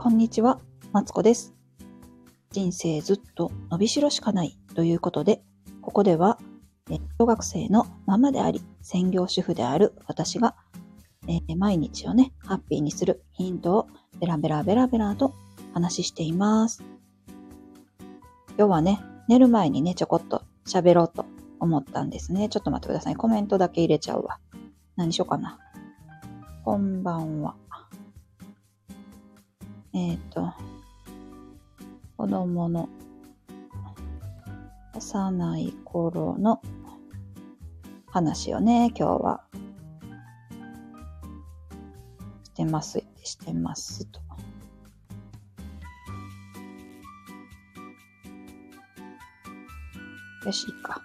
こんにちは、マツコです。人生ずっと伸びしろしかないということで、ここでは、え小学生のママであり、専業主婦である私が、え毎日をね、ハッピーにするヒントをベラベラベラベラと話しています。今日はね、寝る前にね、ちょこっと喋ろうと思ったんですね。ちょっと待ってください。コメントだけ入れちゃうわ。何しようかな。こんばんは。えっ、と、子供の幼い頃の話をね、今日はしてます、してますと。よし、いいか。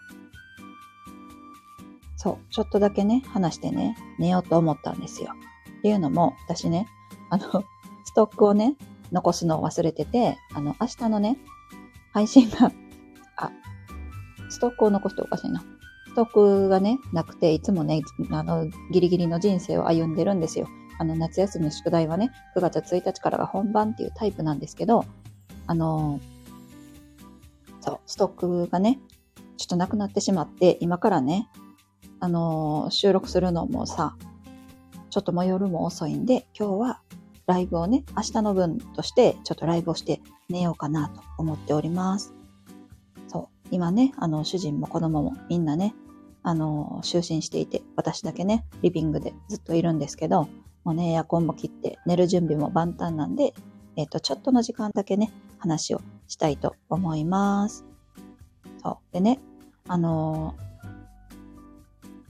そう、ちょっとだけね、話してね、寝ようと思ったんですよ。っていうのも、私ね、あの、ストックをね、残すのを忘れてて、あの、明日のね、配信が、あ、ストックを残しておかしいな。ストックがね、なくて、いつもね、あの、ギリギリの人生を歩んでるんですよ。あの、夏休みの宿題はね、9月1日からが本番っていうタイプなんですけど、あの、そう、ストックがね、ちょっとなくなってしまって、今からね、あの、収録するのもさ、ちょっとも夜も遅いんで、今日はライブをね、明日の分として、ちょっとライブをして寝ようかなと思っております。そう。今ね、あの、主人も子供もみんなね、あの、就寝していて、私だけね、リビングでずっといるんですけど、もうね、エアコンも切って、寝る準備も万端なんで、えっ、と、ちょっとの時間だけね、話をしたいと思います。そう。でね、あの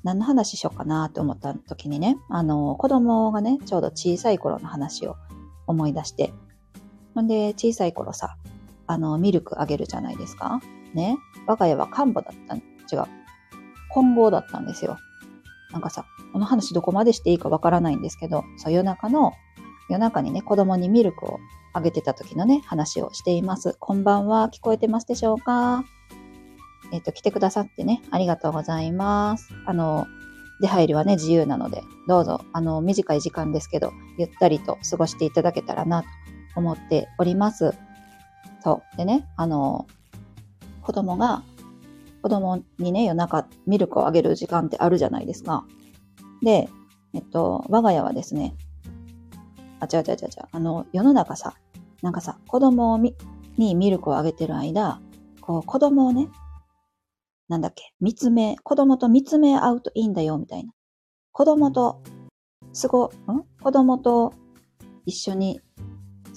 何の話しようかなって思った時にね、あの、子供がね、ちょうど小さい頃の話を思い出して、ほんで、小さい頃さ、あの、ミルクあげるじゃないですか。ね。我が家は漢母だった、違う。混合だったんですよ。なんかさ、この話どこまでしていいかわからないんですけど、そう、夜中の、夜中にね、子供にミルクをあげてた時のね、話をしています。こんばんは、聞こえてますでしょうか？えっ、と、来てくださってね、ありがとうございます。あの、出入りはね、自由なので、どうぞ、あの、短い時間ですけど、ゆったりと過ごしていただけたらなと思っております。そう。でね、あの、子供が、子供にね、夜中ミルクをあげる時間ってあるじゃないですか。で、えっと、我が家はですね、あ、違う違う違う違う、あの、世の中さ、なんかさ、子供にミルクをあげてる間、こう、子供をね、なんだっけ、見つめ、子供と見つめ合うといいんだよ、みたいな。子供と、すご、ん？子供と一緒に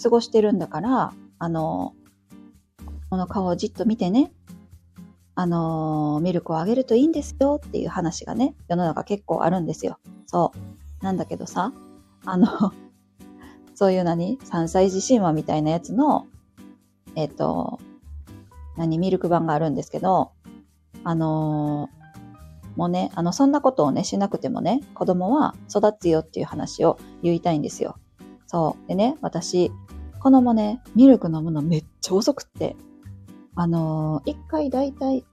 過ごしてるんだから、あの、この顔をじっと見てね、あの、ミルクをあげるといいんですよっていう話がね、世の中結構あるんですよ。そう。なんだけどさ、あの、そういう何 ?3 歳児神話みたいなやつの、えっ、と、何？ミルク版があるんですけど、あのーもうね、あの、そんなことをね、しなくてもね、子供は育つよっていう話を言いたいんですよ。そう。でね、私、子供ね、ミルク飲むのめっちゃ遅くって。あのー一回だいたい、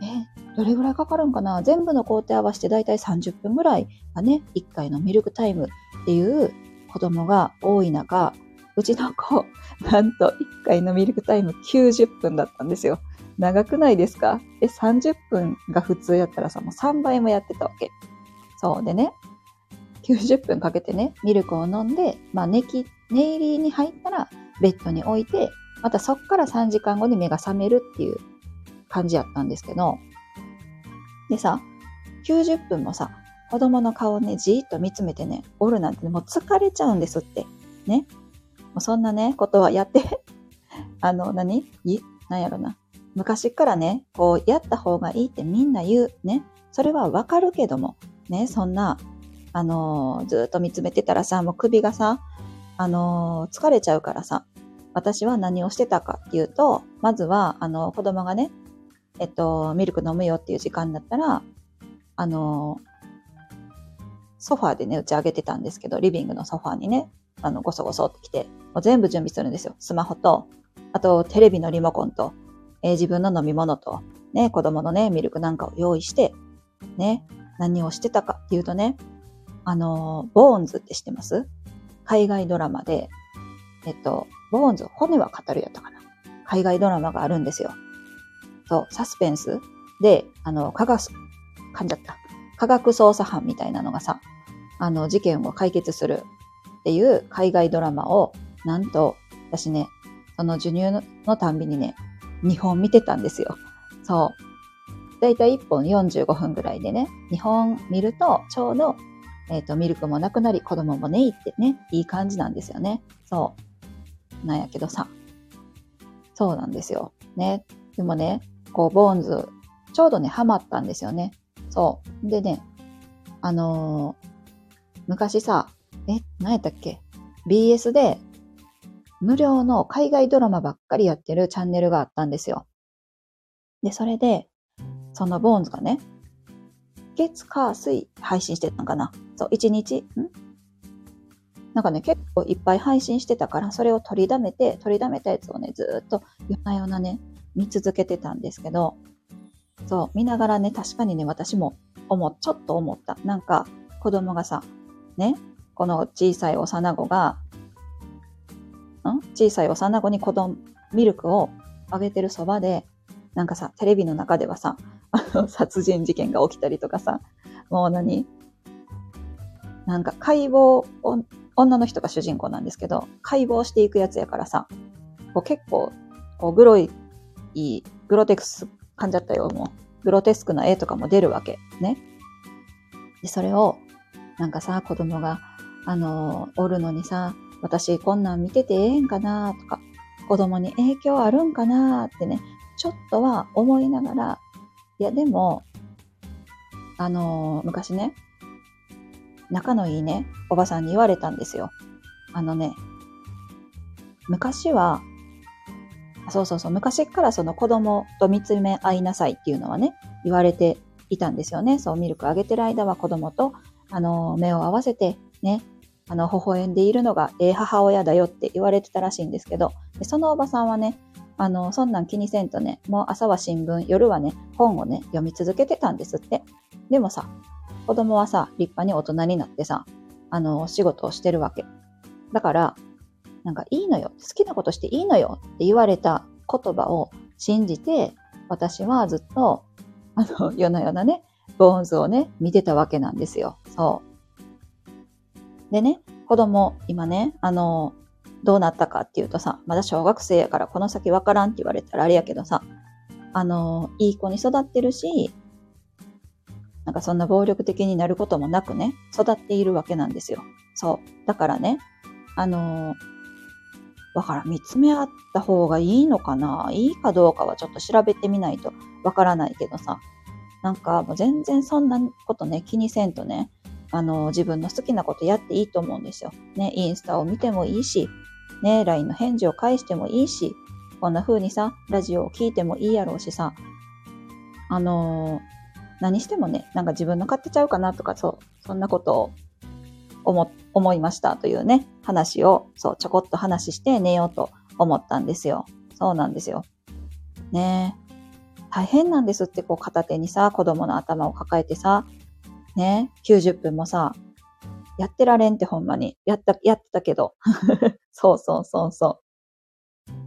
え、どれぐらいかかるんかな？全部の工程合わせてだいたい30分ぐらいがね、一回のミルクタイムっていう子供が多い中、うちの子、なんと一回のミルクタイム90分だったんですよ。長くないですか？え、30分が普通やったらさ、もう3倍もやってたわけ。そう。でね、90分かけてね、ミルクを飲んで、まあ寝き、寝入りに入ったらベッドに置いて、またそっから3時間後に目が覚めるっていう感じやったんですけど、でさ、90分もさ、子供の顔をね、じーっと見つめてね、おるなんてね、もう疲れちゃうんですって。ね。もうそんなね、ことはやって、あの、何？い、なんやろな。昔からね、こう、やった方がいいってみんな言う。ね。それはわかるけども、ね、そんな、あのーずっと見つめてたらさ、もう首がさ、あのー疲れちゃうからさ、私は何をしてたかっていうと、まずは、あの、子供がね、えっと、ミルク飲むよっていう時間だったら、あのソファーでね、打ち上げてたんですけど、リビングのソファーにね、あの、ごそごそってきて、もう全部準備するんですよ。スマホと、あと、テレビのリモコンと、えー自分の飲み物と、ね、子供のね、ミルクなんかを用意して、ね、何をしてたかっていうとね、あのー、ボーンズって知ってます？海外ドラマで、えっと、ボーンズ、骨は語るやったかな？海外ドラマがあるんですよ。そう、サスペンスで、あの、科学、噛んじゃった。科学捜査班みたいなのがさ、あの、事件を解決するっていう海外ドラマを、なんと、私ね、その授乳のたんびにね、2本見てたんですよ。そう。だいたい1本45分ぐらいでね、2本見ると、ちょうど、えっ、ー、と、ミルクもなくなり、子供もね、いってね、いい感じなんですよね。そう。なんやけどさ。そうなんですよ。ね。でもね、こう、ボーンズ、ちょうどね、ハマったんですよね。そう。でね、あのー、昔さ、え、何やったっけ ?BS で無料の海外ドラマばっかりやってるチャンネルがあったんですよ。で、それで、そのボーンズがね、月、火、水配信してたのかな？そう、1日、ん？なんかね、結構いっぱい配信してたから、それを取りだめて、取りだめたやつをね、ずっと夜な夜なね、見続けてたんですけど、そう、見ながらね、確かにね、私も思、ちょっと思った。なんか、子供がさ、ね、この小さい幼子が、小さい幼子に子供、ミルクをあげてるそばで、なんかさ、テレビの中ではさ、殺人事件が起きたりとかさ、もう何なんか解剖、女の人が主人公なんですけど、解剖していくやつやからさ、こう結構、こうグロい、グロテクス噛んじゃったよ、もう。グロテスクな絵とかも出るわけ。ね。で、それを、なんかさ、子供が、あの、おるのにさ、私こんなん見ててええんかなとか、子供に影響あるんかなってね、ちょっとは思いながら、いや、でも、あの、昔ね、仲のいいね、おばさんに言われたんですよ。あのね、昔はそうそうそう。昔からその子供と見つめ合いなさいっていうのはね、言われていたんですよね。そう、ミルクあげてる間は子供と、あの、目を合わせて、ね、あの、微笑んでいるのが、ええ母親だよって言われてたらしいんですけど、そのおばさんはね、あの、そんなん気にせんとね、もう朝は新聞、夜はね、本をね、読み続けてたんですって。でもさ、子供はさ、立派に大人になってさ、あの、仕事をしてるわけ。だから、なんかいいのよ、好きなことしていいのよって言われた言葉を信じて、私はずっと、あの、夜な夜なね、ボーンズをね、見てたわけなんですよ。そう。でね、子供、今ね、あの、どうなったかっていうとさ、まだ小学生やからこの先わからんって言われたらあれやけどさ、あの、いい子に育ってるし、なんかそんな暴力的になることもなくね、育っているわけなんですよ。そう。だからね、あの、だからん見つめ合った方がいいのかな？いいかどうかはちょっと調べてみないとわからないけどさ。なんかもう全然そんなことね、気にせんとね、あの、自分の好きなことやっていいと思うんですよ。ね、インスタを見てもいいし、ね、LINE の返事を返してもいいし、こんな風にさ、ラジオを聞いてもいいやろうしさ、あのー、何してもね、なんか自分の勝手ちゃうかなとか、そう、そんなことを思、思いましたというね、話を、そう、ちょこっと話して寝ようと思ったんですよ。そうなんですよ。ね大変なんですって、こう片手にさ、子供の頭を抱えてさ、ね90分もさ、やってられんってほんまに。やった、やってたけど。そうそうそうそ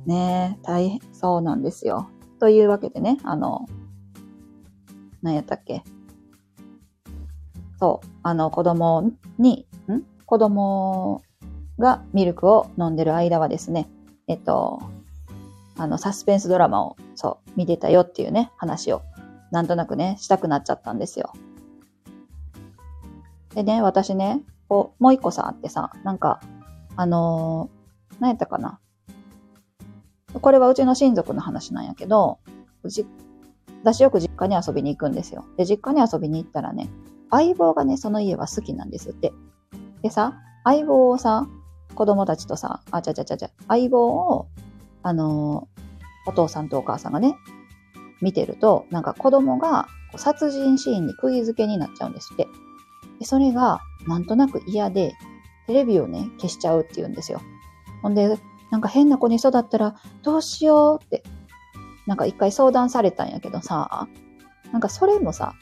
う。ね大変、そうなんですよ。というわけでね、あの、何やったっけそう、あの子供にん？子供がミルクを飲んでる間はですね、えっと、あの、サスペンスドラマを、そう、見てたよっていうね、話を、なんとなくね、したくなっちゃったんですよ。でね、私ね、こう、もう一個さ、あってさ、なんか、あのー、何やったかな。これはうちの親族の話なんやけど、うち、私よく実家に遊びに行くんですよ。で、実家に遊びに行ったらね、相棒がね、その家は好きなんですって。でさ、相棒をさ、子供たちとさ、あちゃちゃちゃちゃ、相棒を、あのー、お父さんとお母さんがね、見てると、なんか子供が殺人シーンに釘付けになっちゃうんですって。で、それがなんとなく嫌で、テレビをね、消しちゃうって言うんですよ。ほんで、なんか変な子に育ったらどうしようって、なんか一回相談されたんやけどさ、なんかそれもさ、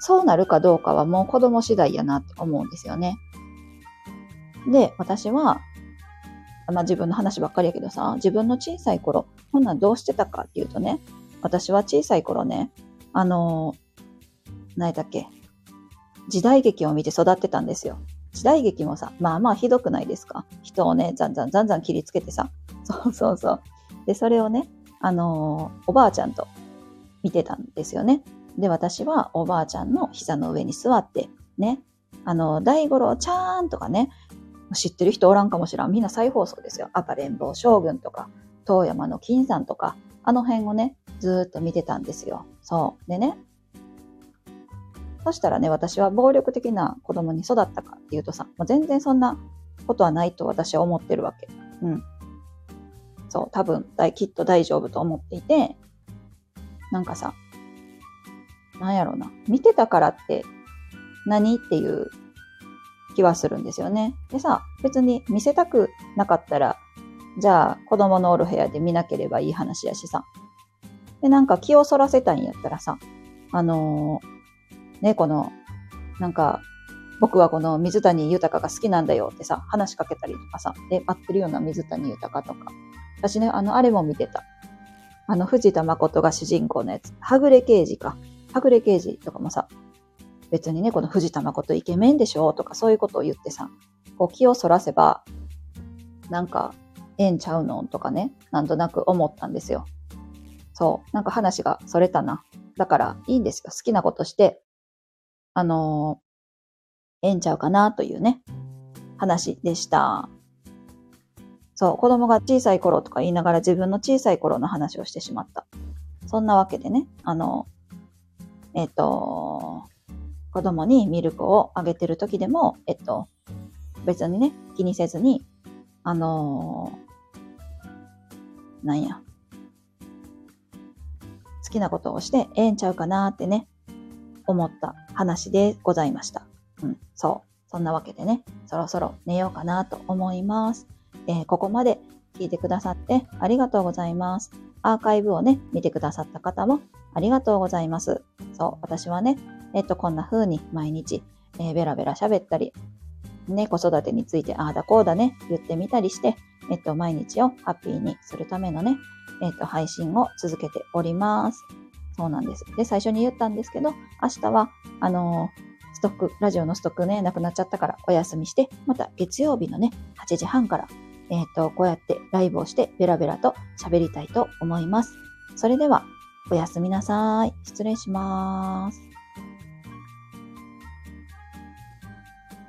そうなるかどうかはもう子供次第やなって思うんですよね。で、私は、まあ自分の話ばっかりやけどさ、自分の小さい頃、こんなんどうしてたかっていうとね、私は小さい頃ね、あのー、何やったっけ、時代劇を見て育ってたんですよ。時代劇もさ、まあまあひどくないですか？人をね、ざんざんざんざん切りつけてさ。そうそうそう。で、それをね、あのー、おばあちゃんと見てたんですよね。で、私はおばあちゃんの膝の上に座って、ね、あの、大五郎ちゃんとかね、知ってる人おらんかもしらん。みんな再放送ですよ。赤連邦将軍とか、遠山の金さんとか、あの辺をね、ずっと見てたんですよ。そう。でね。そしたらね、私は暴力的な子供に育ったかっていうとさ、もう全然そんなことはないと私は思ってるわけ。うん。そう、多分、きっと大丈夫と思っていて、なんかさ、なんやろうな。見てたからって何っていう気はするんですよね。でさ、別に見せたくなかったら、じゃあ子供のおる部屋で見なければいい話やしさ。で、なんか気をそらせたいんやったらさ、あのー、ね、この、なんか、僕はこの水谷豊が好きなんだよってさ、話しかけたりとかさ、で、待ってるような水谷豊とか。私ね、あの、あれも見てた。あの、藤田誠が主人公のやつ。はぐれ刑事か。はぐれ刑事とかもさ、別にね、この藤田誠イケメンでしょとかそういうことを言ってさ、こう気をそらせば、なんか、ええんちゃうのとかね、なんとなく思ったんですよ。そう。なんか話がそれたな。だから、いいんですよ。好きなことして、あの、ええんちゃうかなというね、話でした。そう、子供が小さい頃とか言いながら自分の小さい頃の話をしてしまった。そんなわけでね、あの、えっ、と、子供にミルクをあげてる時でも、えっと、別にね、気にせずに、あのー、なんや、好きなことをしてええんちゃうかなってね、思った話でございました。うん、そう。そんなわけでね、そろそろ寝ようかなと思います。えー、ここまで聞いてくださってありがとうございます。アーカイブをね、見てくださった方もありがとうございます。そう、私はね、えっと、こんな風に毎日、えー、ベラベラ喋ったり、ね、子育てについてああだこうだね、言ってみたりして、えっと、毎日をハッピーにするためのね、えっと、配信を続けております。そうなんです。で、最初に言ったんですけど、明日は、あのー、ストック、ラジオのストックね、なくなっちゃったからお休みして、また月曜日のね、8時半から、えっ、と、こうやってライブをしてベラベラと喋りたいと思います。それでは、おやすみなさい。失礼します。